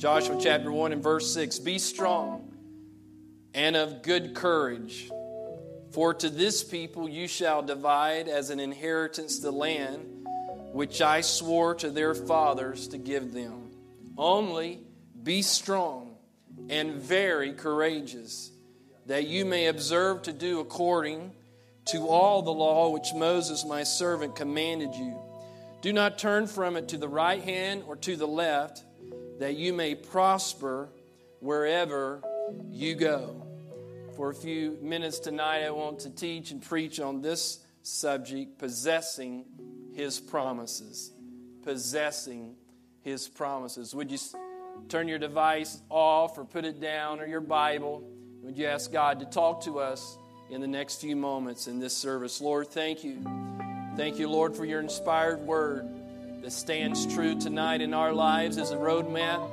Joshua chapter 1 and verse 6 Be strong and of good courage, for to this people you shall divide as an inheritance the land which I swore to their fathers to give them. Only be strong and very courageous, that you may observe to do according to all the law which Moses my servant commanded you. Do not turn from it to the right hand or to the left, that you may prosper wherever you go. For a few minutes tonight, I want to teach and preach on this subject possessing his promises. Possessing his promises. Would you turn your device off or put it down or your Bible? Would you ask God to talk to us in the next few moments in this service? Lord, thank you. Thank you, Lord, for your inspired word that stands true tonight in our lives as a roadmap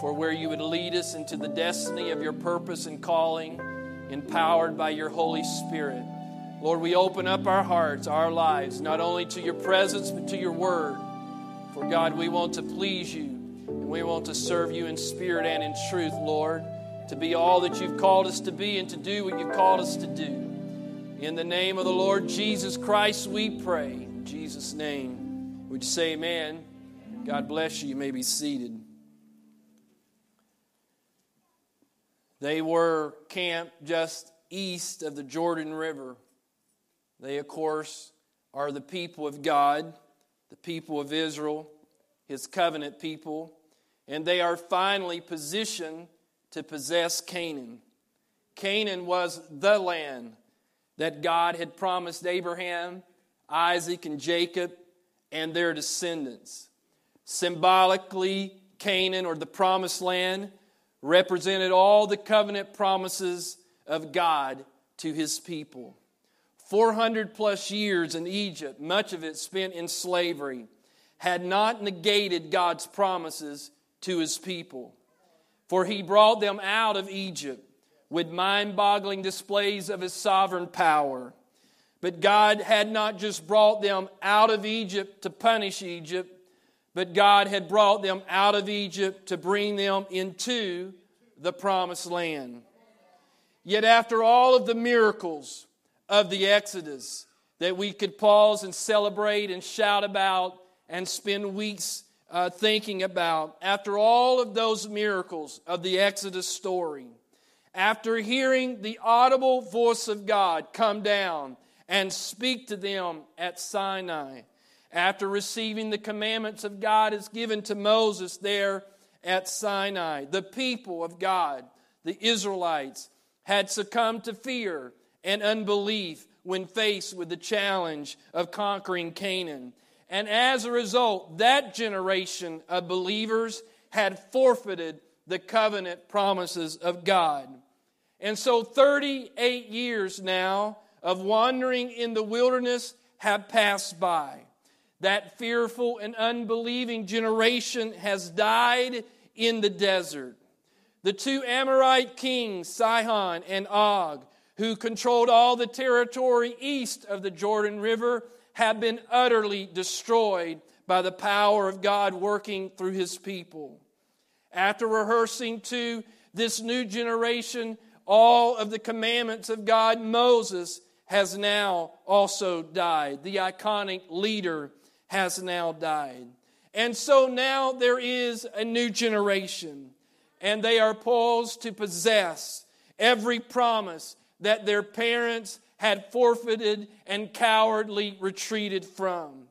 for where you would lead us into the destiny of your purpose and calling, empowered by your Holy Spirit. Lord, we open up our hearts, our lives, not only to your presence, but to your word. For God, we want to please you and we want to serve you in spirit and in truth, Lord, to be all that you've called us to be and to do what you've called us to do. In the name of the Lord Jesus Christ, we pray. In Jesus' name. Would you say amen? God bless you. You may be seated. They were camped just east of the Jordan River. They, of course, are the people of God, the people of Israel, his covenant people, and they are finally positioned to possess Canaan. Canaan was the land that God had promised Abraham, Isaac, and Jacob and their descendants. Symbolically, Canaan, or the promised land, represented all the covenant promises of God to his people. 400 plus years in Egypt, much of it spent in slavery, had not negated God's promises to his people. For he brought them out of Egypt with mind boggling displays of his sovereign power. But God had not just brought them out of Egypt to punish Egypt, but God had brought them out of Egypt to bring them into the promised land. Yet, after all of the miracles, of the Exodus that we could pause and celebrate and shout about and spend weeks uh, thinking about. After all of those miracles of the Exodus story, after hearing the audible voice of God come down and speak to them at Sinai, after receiving the commandments of God as given to Moses there at Sinai, the people of God, the Israelites, had succumbed to fear and unbelief when faced with the challenge of conquering Canaan. And as a result, that generation of believers had forfeited the covenant promises of God. And so 38 years now of wandering in the wilderness have passed by. That fearful and unbelieving generation has died in the desert. The two Amorite kings, Sihon and Og, who controlled all the territory east of the Jordan River, have been utterly destroyed by the power of God working through his people. After rehearsing to this new generation all of the commandments of God, Moses has now also died. The iconic leader has now died. And so now there is a new generation, and they are poised to possess every promise that their parents had forfeited and cowardly retreated from.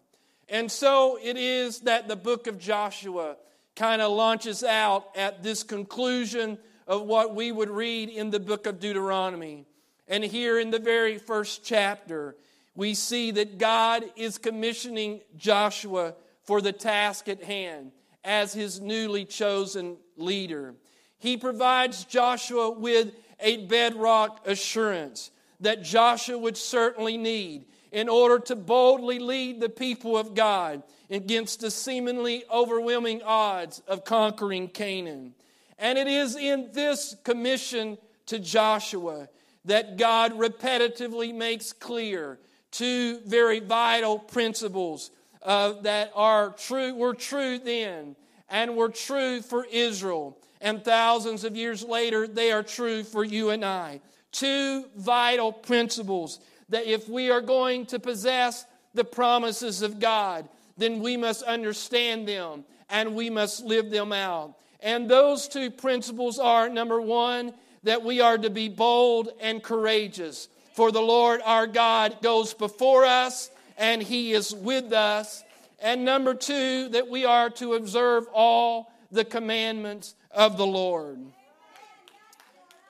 And so it is that the book of Joshua kind of launches out at this conclusion of what we would read in the book of Deuteronomy. And here in the very first chapter, we see that God is commissioning Joshua for the task at hand as his newly chosen leader. He provides Joshua with a bedrock assurance that Joshua would certainly need in order to boldly lead the people of God against the seemingly overwhelming odds of conquering Canaan. And it is in this commission to Joshua that God repetitively makes clear two very vital principles uh, that are true were true then and were true for Israel. And thousands of years later, they are true for you and I. Two vital principles that if we are going to possess the promises of God, then we must understand them and we must live them out. And those two principles are number one, that we are to be bold and courageous. For the Lord our God goes before us and he is with us. And number two, that we are to observe all the commandments of the Lord.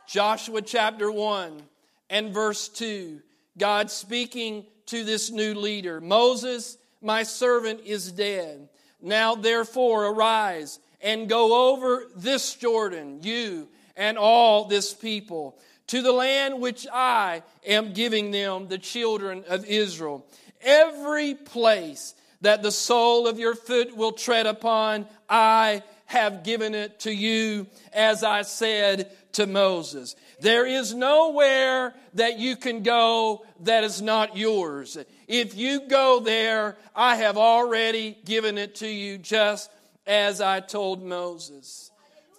Joshua chapter 1 and verse 2, God speaking to this new leader Moses, my servant, is dead. Now therefore arise and go over this Jordan, you and all this people, to the land which I am giving them, the children of Israel. Every place that the sole of your foot will tread upon, I have given it to you, as I said to Moses. There is nowhere that you can go that is not yours. If you go there, I have already given it to you, just as I told Moses.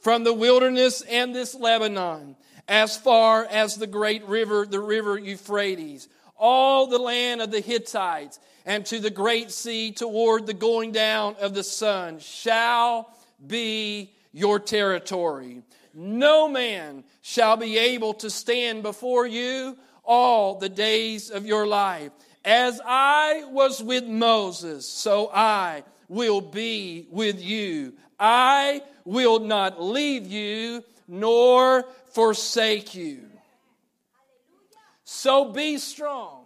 From the wilderness and this Lebanon, as far as the great river, the river Euphrates, all the land of the Hittites, and to the great sea toward the going down of the sun shall be your territory. No man shall be able to stand before you all the days of your life. As I was with Moses, so I will be with you. I will not leave you nor forsake you. So be strong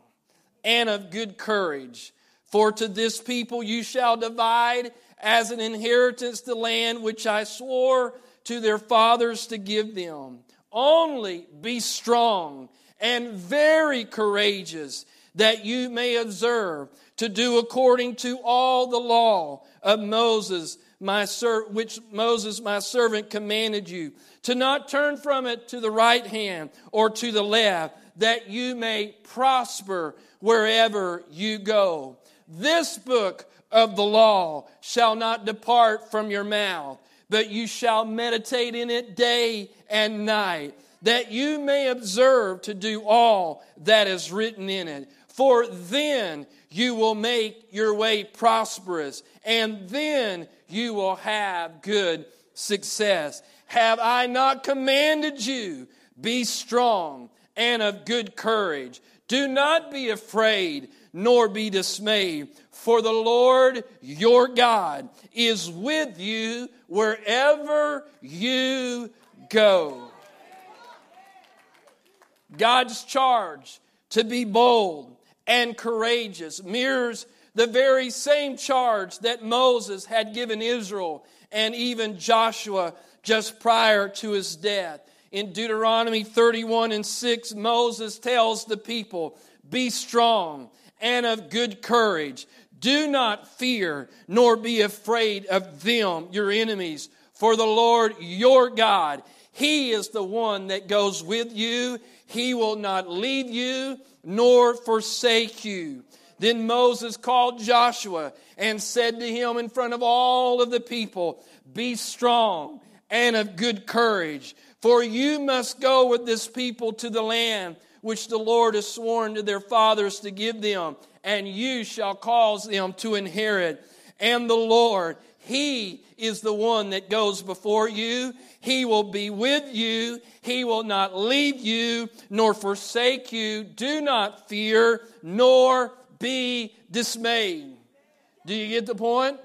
and of good courage. For to this people you shall divide as an inheritance the land which I swore to their fathers to give them. Only be strong and very courageous, that you may observe to do according to all the law of Moses, my ser- which Moses my servant commanded you, to not turn from it to the right hand or to the left, that you may prosper wherever you go. This book of the law shall not depart from your mouth, but you shall meditate in it day and night, that you may observe to do all that is written in it. For then you will make your way prosperous, and then you will have good success. Have I not commanded you? Be strong and of good courage. Do not be afraid, nor be dismayed, for the Lord your God is with you wherever you go. God's charge to be bold and courageous mirrors the very same charge that Moses had given Israel and even Joshua just prior to his death. In Deuteronomy 31 and 6, Moses tells the people, Be strong and of good courage. Do not fear, nor be afraid of them, your enemies, for the Lord your God, He is the one that goes with you. He will not leave you nor forsake you. Then Moses called Joshua and said to him in front of all of the people, Be strong and of good courage, for you must go with this people to the land which the Lord has sworn to their fathers to give them, and you shall cause them to inherit. And the Lord, He is the one that goes before you. He will be with you. He will not leave you nor forsake you. Do not fear nor be dismayed. Do you get the point?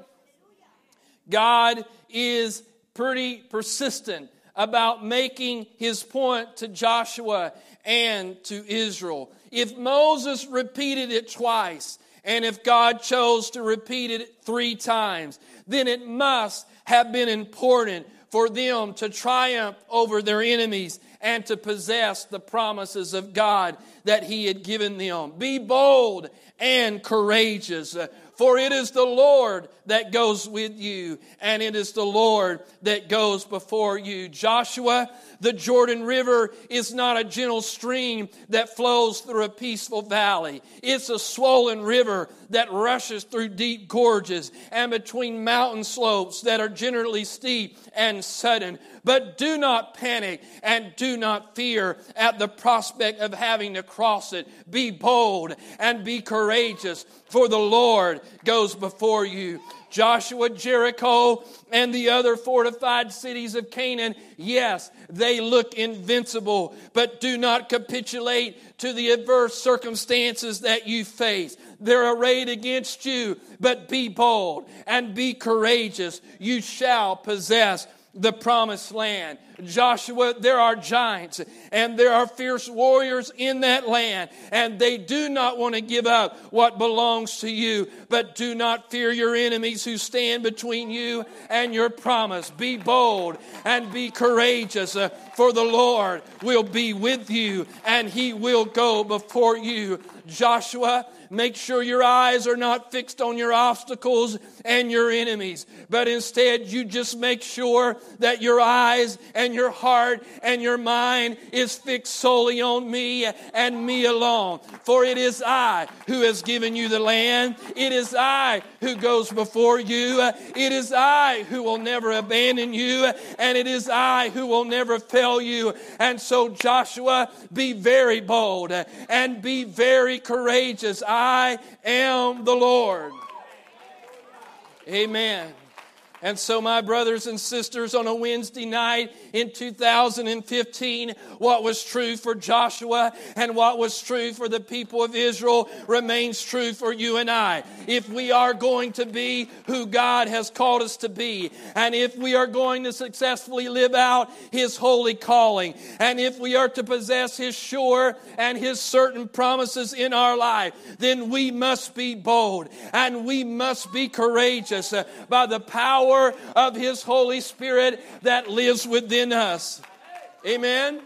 God is pretty persistent about making his point to Joshua and to Israel. If Moses repeated it twice, and if God chose to repeat it three times, then it must have been important for them to triumph over their enemies and to possess the promises of God that He had given them. Be bold and courageous, uh, For it is the Lord that goes with you, and it is the Lord that goes before you. Joshua, the Jordan River is not a gentle stream that flows through a peaceful valley. It's a swollen river that rushes through deep gorges and between mountain slopes that are generally steep and sudden. But do not panic and do not fear at the prospect of having to cross it. Be bold and be courageous, for the Lord goes before you. Joshua, Jericho, and the other fortified cities of Canaan, yes, they look invincible, but do not capitulate to the adverse circumstances that you face. They're arrayed against you, but be bold and be courageous. You shall possess the promised land. Joshua, there are giants and there are fierce warriors in that land, and they do not want to give up what belongs to you. But do not fear your enemies who stand between you and your promise. Be bold and be courageous, uh, for the Lord will be with you and he will go before you. Joshua, Make sure your eyes are not fixed on your obstacles and your enemies, but instead you just make sure that your eyes and your heart and your mind is fixed solely on me and me alone. For it is I who has given you the land. It is I who goes before you. It is I who will never abandon you, and it is I who will never fail you. And so, Joshua, be very bold and be very courageous. I am the Lord. Amen. And so, my brothers and sisters, on a Wednesday night in 2015, what was true for Joshua and what was true for the people of Israel remains true for you and I. If we are going to be who God has called us to be, and if we are going to successfully live out His holy calling, and if we are to possess His sure and His certain promises in our life, then we must be bold and we must be courageous by the power power of His Holy Spirit that lives within us. Amen.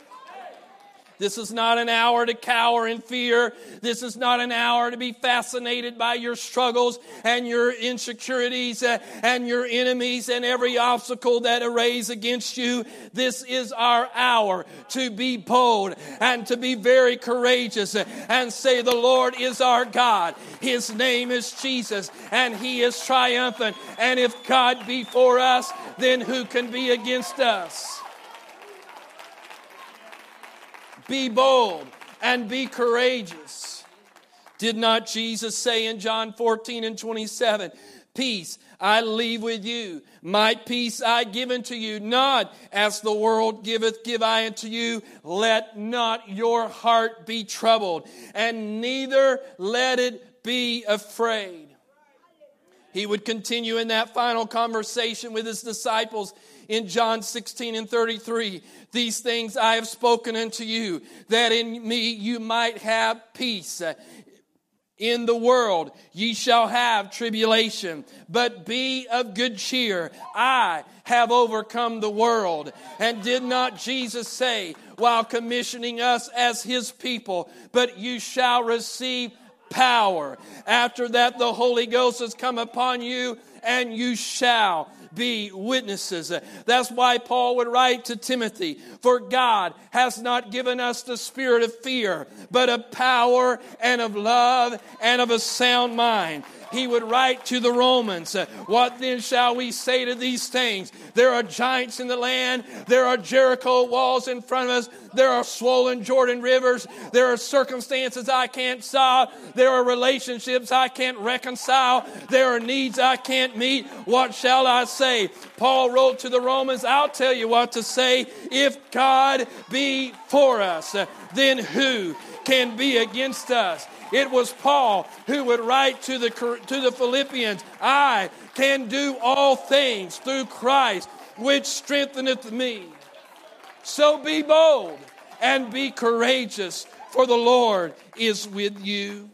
This is not an hour to cower in fear. This is not an hour to be fascinated by your struggles and your insecurities uh, and your enemies and every obstacle that arrays against you. This is our hour to be bold and to be very courageous and say, The Lord is our God. His name is Jesus and He is triumphant. And if God be for us, then who can be against us? Be bold and be courageous. Did not Jesus say in John 14 and 27, Peace I leave with you, my peace I give unto you, not as the world giveth, give I unto you. Let not your heart be troubled, and neither let it be afraid. He would continue in that final conversation with his disciples in John 16 and 33. These things I have spoken unto you, that in me you might have peace. In the world ye shall have tribulation, but be of good cheer. I have overcome the world. And did not Jesus say, while commissioning us as his people, but you shall receive power. After that, the Holy Ghost has come upon you, and you shall be witnesses. That's why Paul would write to Timothy, For God has not given us the spirit of fear, but of power and of love and of a sound mind he would write to the Romans, uh, What then shall we say to these things? There are giants in the land, there are Jericho walls in front of us, there are swollen Jordan rivers, there are circumstances I can't solve, there are relationships I can't reconcile, there are needs I can't meet. What shall I say? Paul wrote to the Romans, I'll tell you what to say. If God be for us, uh, then who can be against us? It was Paul who would write to the, to the Philippians, I can do all things through Christ, which strengtheneth me. So be bold and be courageous, for the Lord is with you.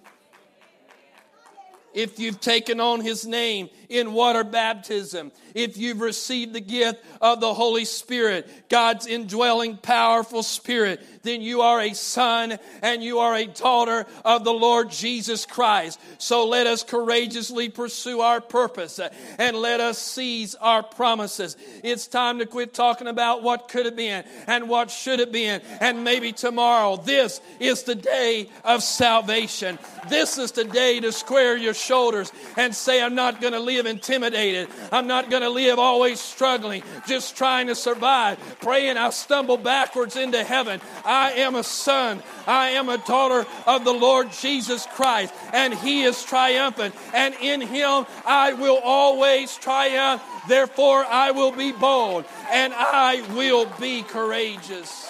if you've taken on his name in water baptism, if you've received the gift of the Holy Spirit, God's indwelling, powerful Spirit, then you are a son and you are a daughter of the Lord Jesus Christ. So let us courageously pursue our purpose and let us seize our promises. It's time to quit talking about what could have been and what should have been and maybe tomorrow. This is the day of salvation. This is the day to square your shoulders and say, I'm not going to live intimidated. I'm not going to live always struggling, just trying to survive, praying I'll stumble backwards into heaven. I am a son. I am a daughter of the Lord Jesus Christ, and He is triumphant, and in Him I will always triumph. Therefore, I will be bold and I will be courageous.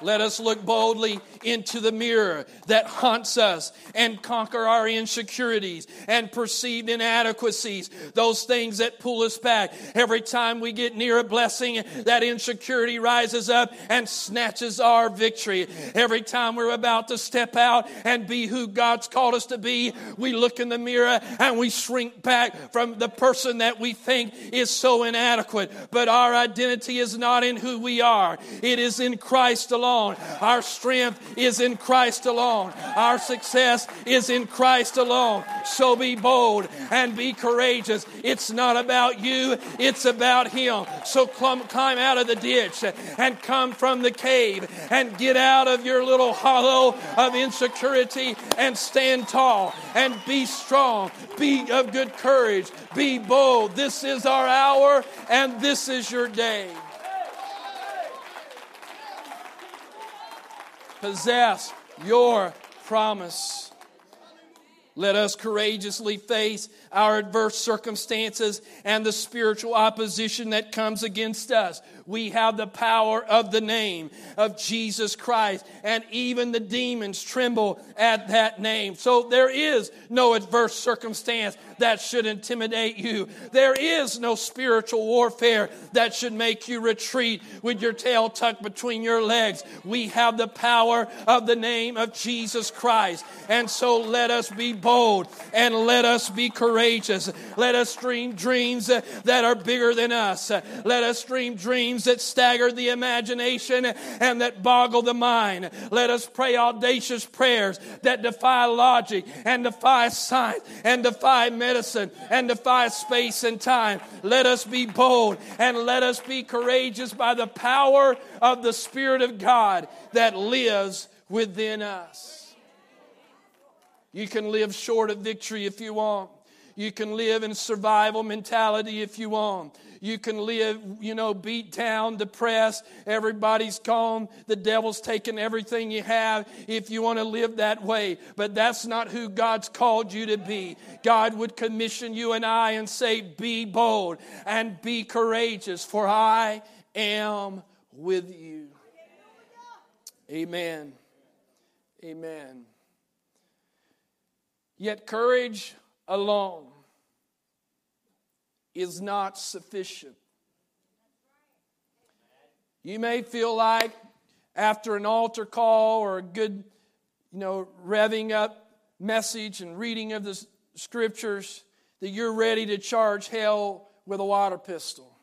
Let us look boldly into the mirror that haunts us and conquer our insecurities and perceived inadequacies, those things that pull us back. Every time we get near a blessing, that insecurity rises up and snatches our victory. Every time we're about to step out and be who God's called us to be, we look in the mirror and we shrink back from the person that we think is so inadequate. But our identity is not in who we are, it is in Christ alone. Our strength is in Christ alone. Our success is in Christ alone. So be bold and be courageous. It's not about you, it's about Him. So climb out of the ditch and come from the cave and get out of your little hollow of insecurity and stand tall and be strong. Be of good courage. Be bold. This is our hour and this is your day. Possess your promise. Let us courageously face our adverse circumstances and the spiritual opposition that comes against us we have the power of the name of Jesus Christ. And even the demons tremble at that name. So there is no adverse circumstance that should intimidate you. There is no spiritual warfare that should make you retreat with your tail tucked between your legs. We have the power of the name of Jesus Christ. And so let us be bold and let us be courageous. Let us dream dreams that are bigger than us. Let us dream dreams dreams that stagger the imagination and that boggle the mind. Let us pray audacious prayers that defy logic and defy science and defy medicine and defy space and time. Let us be bold and let us be courageous by the power of the Spirit of God that lives within us. You can live short of victory if you want. You can live in survival mentality if you want. You can live, you know, beat down, depressed. Everybody's gone. The devil's taken everything you have if you want to live that way. But that's not who God's called you to be. God would commission you and I and say, Be bold and be courageous, for I am with you. Amen. Amen. Yet courage alone is not sufficient. You may feel like after an altar call or a good, you know, revving up message and reading of the scriptures that you're ready to charge hell with a water pistol.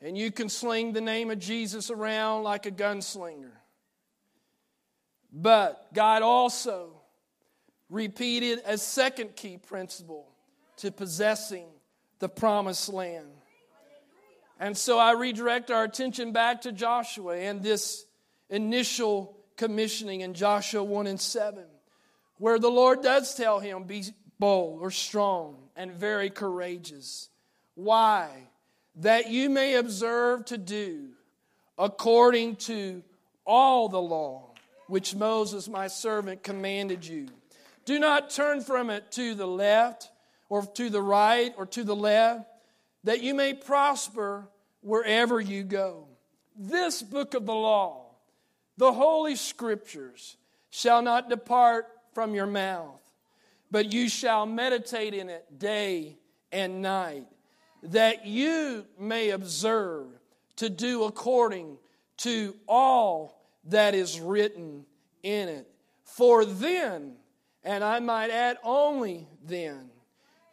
And you can sling the name of Jesus around like a gunslinger. But God also repeated a second key principle to possessing the promised land. And so I redirect our attention back to Joshua and this initial commissioning in Joshua 1 and 7, where the Lord does tell him, Be bold or strong and very courageous. Why? That you may observe to do according to all the law which Moses, my servant, commanded you. Do not turn from it to the left or to the right or to the left, that you may prosper wherever you go. This book of the law, the Holy Scriptures, shall not depart from your mouth, but you shall meditate in it day and night, that you may observe to do according to all that is written in it. For then, and I might add only then,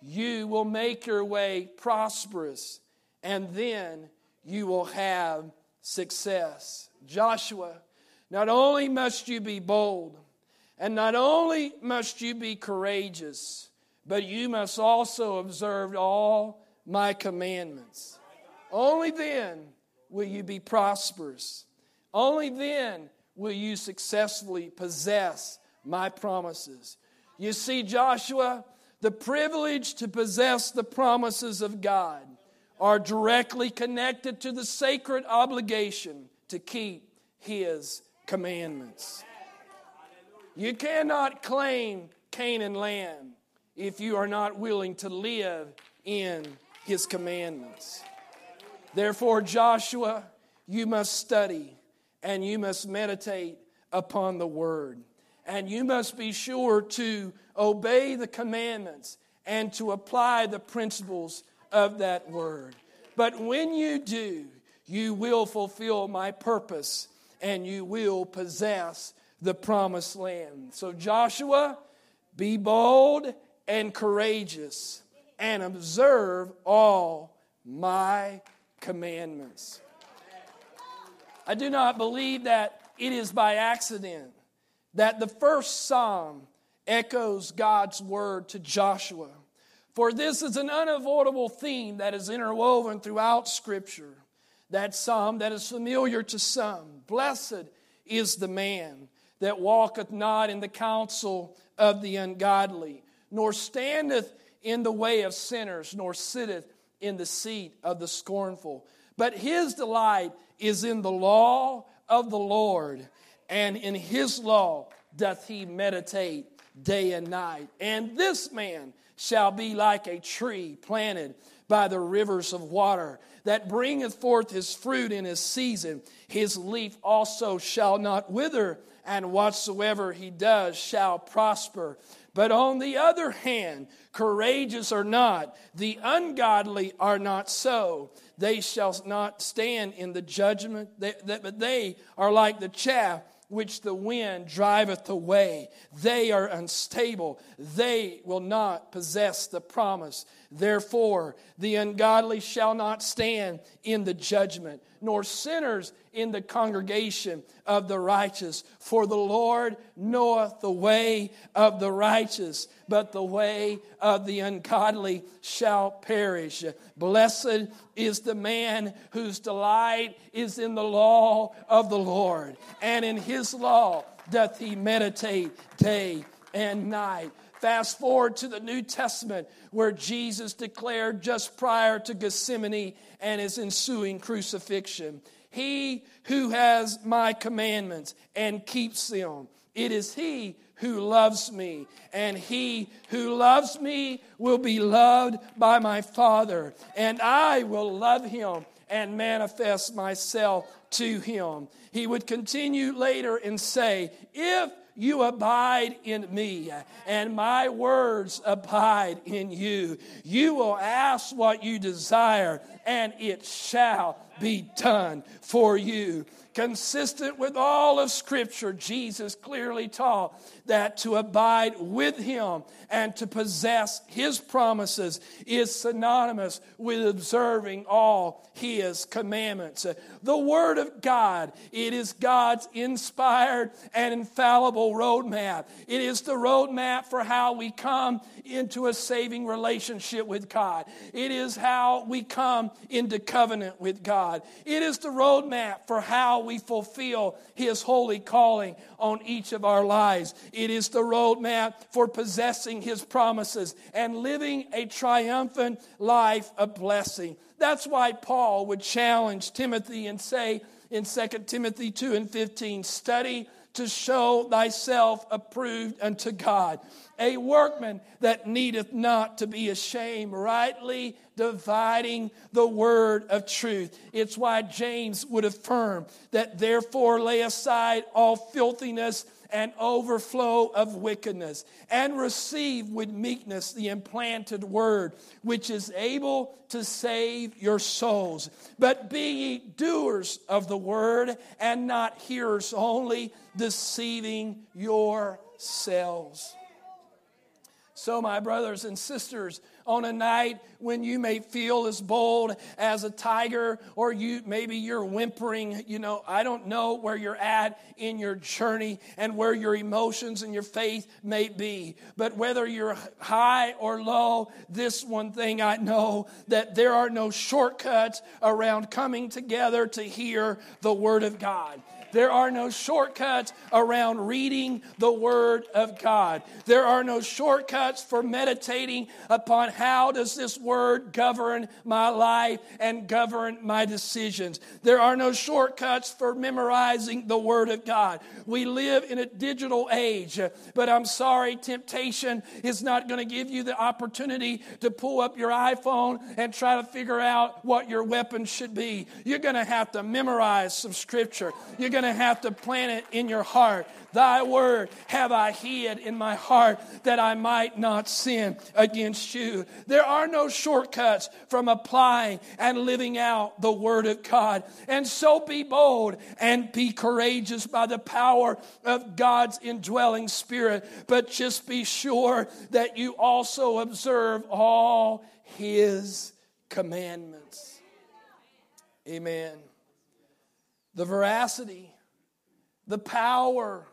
you will make your way prosperous, and then you will have success. Joshua, not only must you be bold, and not only must you be courageous, but you must also observe all my commandments. Only then will you be prosperous. Only then will you successfully possess my promises. You see, Joshua, the privilege to possess the promises of God are directly connected to the sacred obligation to keep His commandments. You cannot claim Canaan land if you are not willing to live in His commandments. Therefore, Joshua, you must study and you must meditate upon the word. And you must be sure to obey the commandments and to apply the principles of that word. But when you do, you will fulfill my purpose and you will possess the promised land. So, Joshua, be bold and courageous and observe all my commandments. I do not believe that it is by accident that the first psalm echoes God's word to Joshua. For this is an unavoidable theme that is interwoven throughout Scripture. That psalm that is familiar to some. Blessed is the man that walketh not in the counsel of the ungodly, nor standeth in the way of sinners, nor sitteth in the seat of the scornful. But his delight is in the law of the Lord, and in his law doth he meditate day and night. And this man shall be like a tree planted by the rivers of water that bringeth forth his fruit in his season. His leaf also shall not wither, and whatsoever he does shall prosper. But on the other hand, courageous are not, the ungodly are not so. They shall not stand in the judgment, but they are like the chaff which the wind driveth away. They are unstable. They will not possess the promise. Therefore, the ungodly shall not stand in the judgment, nor sinners in the congregation of the righteous. For the Lord knoweth the way of the righteous, but the way of the ungodly shall perish. Blessed is the man whose delight is in the law of the Lord, and in his law doth he meditate day and night. Fast forward to the New Testament where Jesus declared just prior to Gethsemane and his ensuing crucifixion He who has my commandments and keeps them, it is he who loves me, and he who loves me will be loved by my Father, and I will love him and manifest myself to him. He would continue later and say, If you abide in me, and my words abide in you. You will ask what you desire, and it shall be done for you. Consistent with all of Scripture, Jesus clearly taught that to abide with Him and to possess His promises is synonymous with observing all His commandments. The Word of God, it is God's inspired and infallible roadmap. It is the roadmap for how we come into a saving relationship with God. It is how we come into covenant with God. It is the roadmap for how we fulfill His holy calling on each of our lives. It is the roadmap for possessing His promises and living a triumphant life of blessing. That's why Paul would challenge Timothy and say in 2 Timothy 2 and 15 study to show thyself approved unto God, a workman that needeth not to be ashamed, rightly dividing the word of truth. It's why James would affirm that therefore lay aside all filthiness and overflow of wickedness, and receive with meekness the implanted word, which is able to save your souls. But be ye doers of the word, and not hearers only, deceiving yourselves. So, my brothers and sisters, on a night when you may feel as bold as a tiger or you maybe you're whimpering you know i don't know where you're at in your journey and where your emotions and your faith may be. But whether you're high or low this one thing i know that there are no shortcuts around coming together to hear the word of god there are no shortcuts around reading the Word of God. There are no shortcuts for meditating upon how does this Word govern my life and govern my decisions. There are no shortcuts for memorizing the Word of God. We live in a digital age, but I'm sorry, temptation is not going to give you the opportunity to pull up your iPhone and try to figure out what your weapon should be. You're going to have to memorize some scripture. You're going going to have to plant it in your heart. Thy word have I hid in my heart that I might not sin against you. There are no shortcuts from applying and living out the word of God. And so be bold and be courageous by the power of God's indwelling spirit. But just be sure that you also observe all his commandments. Amen. The veracity the power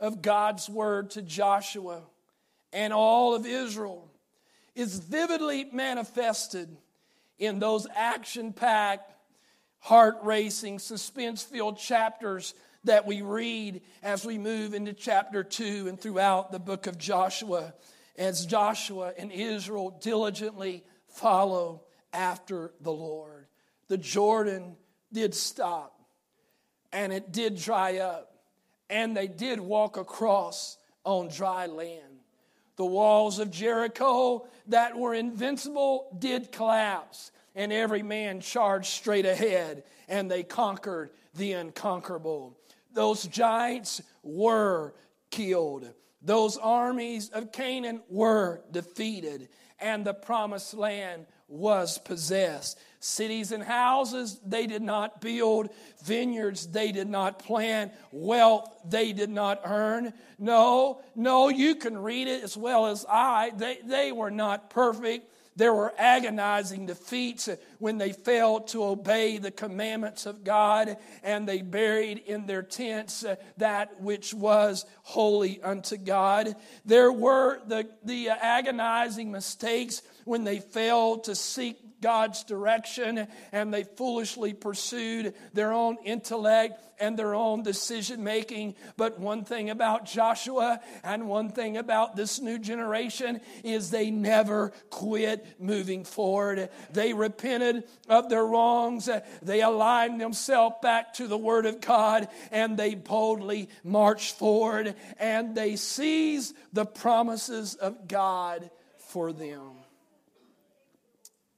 of God's word to Joshua and all of Israel is vividly manifested in those action packed, heart racing, suspense filled chapters that we read as we move into chapter 2 and throughout the book of Joshua, as Joshua and Israel diligently follow after the Lord. The Jordan did stop and it did dry up, and they did walk across on dry land. The walls of Jericho that were invincible did collapse, and every man charged straight ahead, and they conquered the unconquerable. Those giants were killed. Those armies of Canaan were defeated, and the promised land was possessed. Cities and houses they did not build, vineyards they did not plant, wealth they did not earn. No, no, you can read it as well as I. They, they were not perfect. There were agonizing defeats when they failed to obey the commandments of God and they buried in their tents that which was holy unto God. There were the, the agonizing mistakes when they failed to seek God's direction and they foolishly pursued their own intellect and their own decision making. But one thing about Joshua and one thing about this new generation is they never quit moving forward. They repented of their wrongs, they aligned themselves back to the Word of God, and they boldly marched forward and they seized the promises of God for them.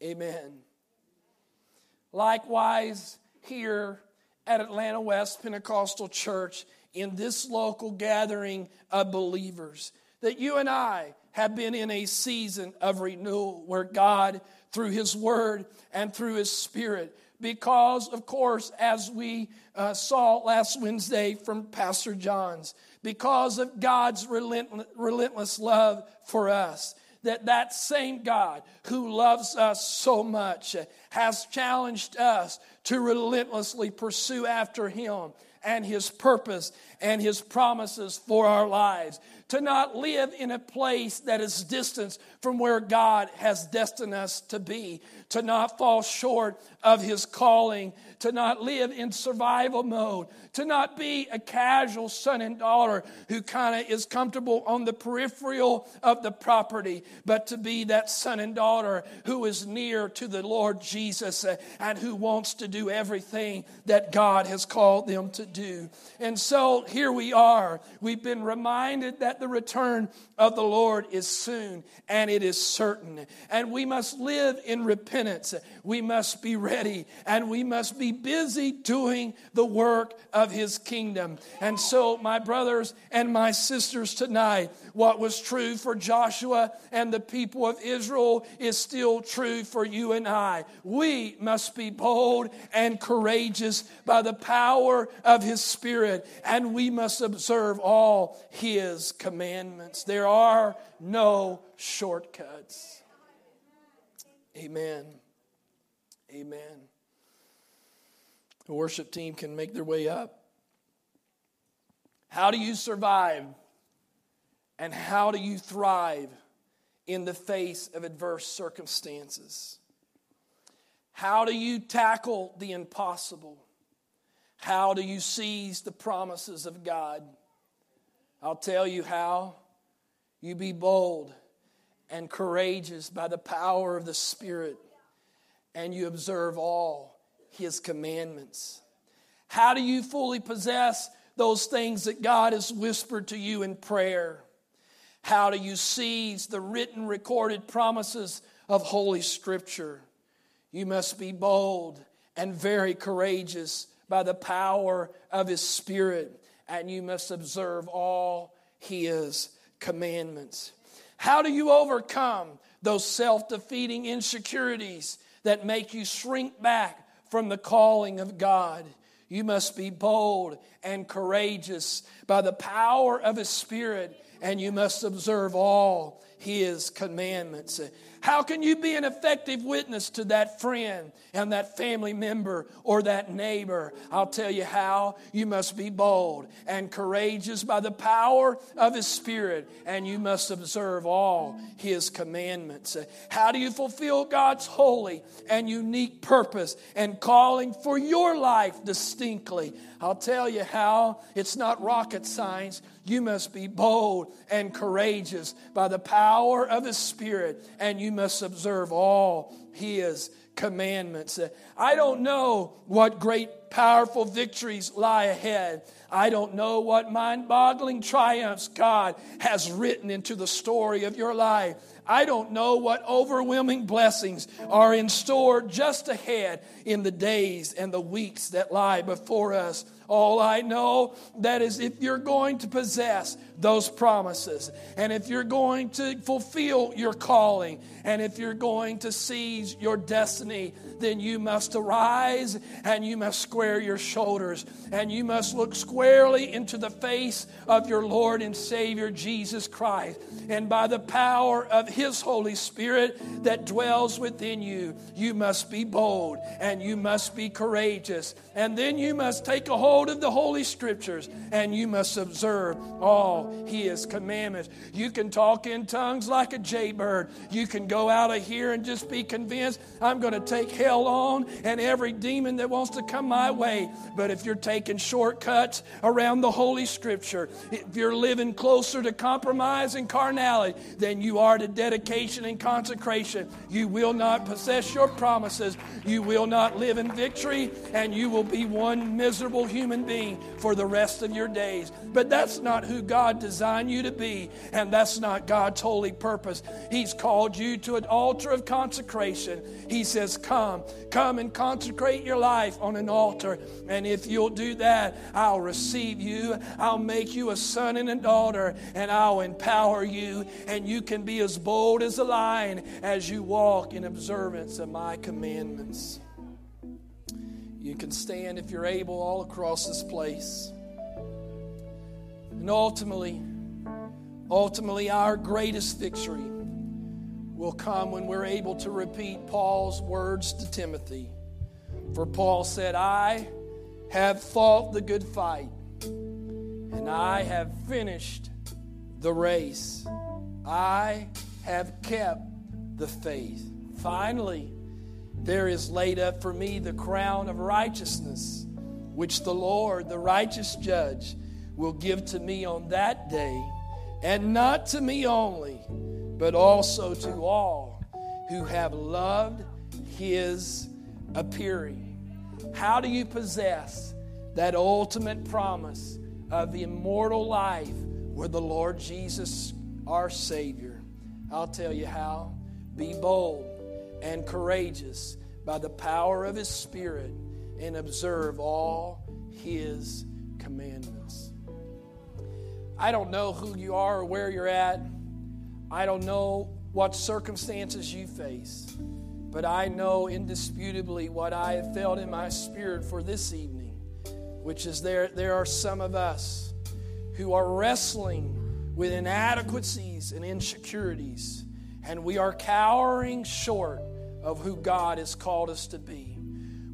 Amen. Likewise, here at Atlanta West Pentecostal Church, in this local gathering of believers, that you and I have been in a season of renewal where God, through His Word and through His Spirit, because, of course, as we uh, saw last Wednesday from Pastor John's, because of God's relentless love for us, that that same God who loves us so much has challenged us to relentlessly pursue after Him and His purpose and His promises for our lives. To not live in a place that is distant from where God has destined us to be. To not fall short of His calling. To not live in survival mode. To not be a casual son and daughter who kind of is comfortable on the peripheral of the property, but to be that son and daughter who is near to the Lord Jesus uh, and who wants to do everything that God has called them to do. And so here we are. We've been reminded that the return of the Lord is soon and it is certain. And we must live in repentance. We must be ready and we must be busy doing the work of His kingdom. And so, my brothers and my sisters, tonight, what was true for Joshua and the people of Israel is still true for you and I. We must be bold and courageous by the power of His Spirit, and we must observe all His commandments. There are no shortcuts. Amen. Amen. The worship team can make their way up. How do you survive and how do you thrive in the face of adverse circumstances? How do you tackle the impossible? How do you seize the promises of God? I'll tell you how. You be bold and courageous by the power of the Spirit, and you observe all His commandments. How do you fully possess those things that God has whispered to you in prayer? How do you seize the written, recorded promises of Holy Scripture? You must be bold and very courageous by the power of His Spirit, and you must observe all His commandments. How do you overcome those self defeating insecurities that make you shrink back from the calling of God? You must be bold and courageous by the power of His Spirit, and you must observe all His commandments. How can you be an effective witness to that friend and that family member or that neighbor? I'll tell you how. You must be bold and courageous by the power of His Spirit, and you must observe all His commandments. How do you fulfill God's holy and unique purpose and calling for your life distinctly? I'll tell you how. It's not rocket science. You must be bold and courageous by the power of His Spirit, and you must observe all His commandments. I don't know what great, powerful victories lie ahead. I don't know what mind boggling triumphs God has written into the story of your life. I don't know what overwhelming blessings are in store just ahead in the days and the weeks that lie before us. All I know that is if you're going to possess those promises and if you're going to fulfill your calling and if you're going to seize your destiny, then you must arise and you must square your shoulders and you must look squarely into the face of your Lord and Savior Jesus Christ. And by the power of His Holy Spirit that dwells within you, you must be bold and you must be courageous. And then you must take a hold of the Holy Scriptures and you must observe all His commandments. You can talk in tongues like a jaybird. You can go out of here and just be convinced I'm going to take hell on and every demon that wants to come my way. But if you're taking shortcuts around the Holy Scripture, if you're living closer to compromise and carnality than you are to dedication and consecration, you will not possess your promises. You will not live in victory, and you will be one miserable human being for the rest of your days. But that's not who God designed you to be, and that's not God's holy purpose. He's called you to an altar of consecration. He says, Come, come and consecrate your life on an altar. And if you'll do that, I'll receive you. I'll make you a son and a daughter, and I'll empower you, and you can be as bold as a lion as you walk in observance of my commandments. You can stand if you're able all across this place. And ultimately, ultimately, our greatest victory will come when we're able to repeat Paul's words to Timothy. For Paul said, I have fought the good fight, and I have finished the race. I have kept the faith. Finally, there is laid up for me the crown of righteousness, which the Lord, the righteous judge, will give to me on that day, and not to me only, but also to all who have loved his appearing. How do you possess that ultimate promise of the immortal life with the Lord Jesus, our Savior. I'll tell you how. Be bold and courageous by the power of His Spirit and observe all His commandments. I don't know who you are or where you're at. I don't know what circumstances you face. But I know indisputably what I have felt in my spirit for this evening, which is there, there are some of us who are wrestling with inadequacies and insecurities, and we are cowering short of who God has called us to be.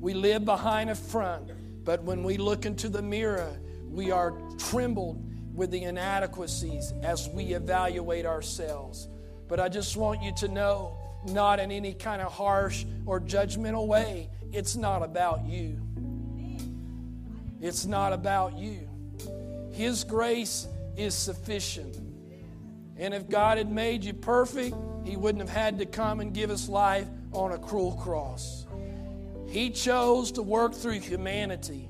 We live behind a front, but when we look into the mirror, we are trembled with the inadequacies as we evaluate ourselves. But I just want you to know, not in any kind of harsh or judgmental way, it's not about you. It's not about you. His grace is sufficient. And if God had made you perfect, He wouldn't have had to come and give us life on a cruel cross. He chose to work through humanity.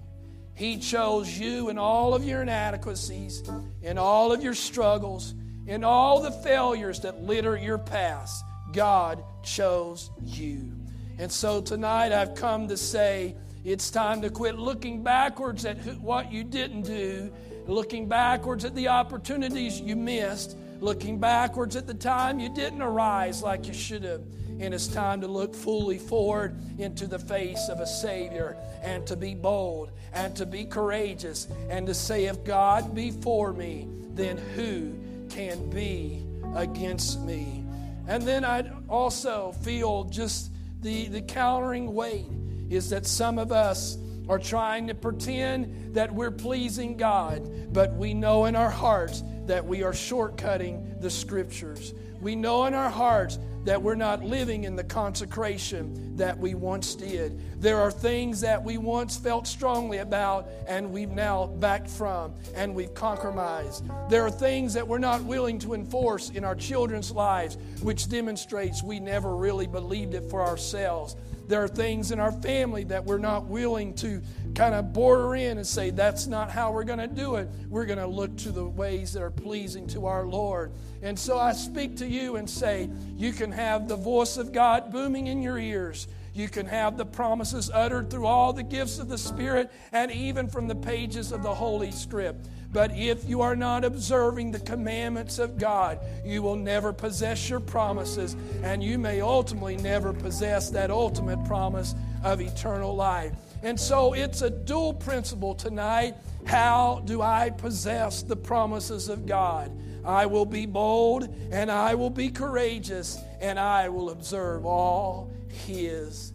He chose you and all of your inadequacies, and all of your struggles, in all the failures that litter your past, God chose you. And so tonight I've come to say it's time to quit looking backwards at what you didn't do, looking backwards at the opportunities you missed, looking backwards at the time you didn't arise like you should have. And it's time to look fully forward into the face of a Savior and to be bold and to be courageous and to say, if God be for me, then who can be against me. And then I also feel just the, the countering weight is that some of us are trying to pretend that we're pleasing God, but we know in our hearts that we are shortcutting the scriptures. We know in our hearts that we're not living in the consecration that we once did. There are things that we once felt strongly about and we've now backed from and we've compromised. There are things that we're not willing to enforce in our children's lives, which demonstrates we never really believed it for ourselves. There are things in our family that we're not willing to kind of border in and say, that's not how we're going to do it. We're going to look to the ways that are pleasing to our Lord. And so I speak to you and say, you can have the voice of God booming in your ears. You can have the promises uttered through all the gifts of the Spirit and even from the pages of the Holy Script. But if you are not observing the commandments of God, you will never possess your promises, and you may ultimately never possess that ultimate promise of eternal life. And so it's a dual principle tonight. How do I possess the promises of God? I will be bold and I will be courageous and I will observe all His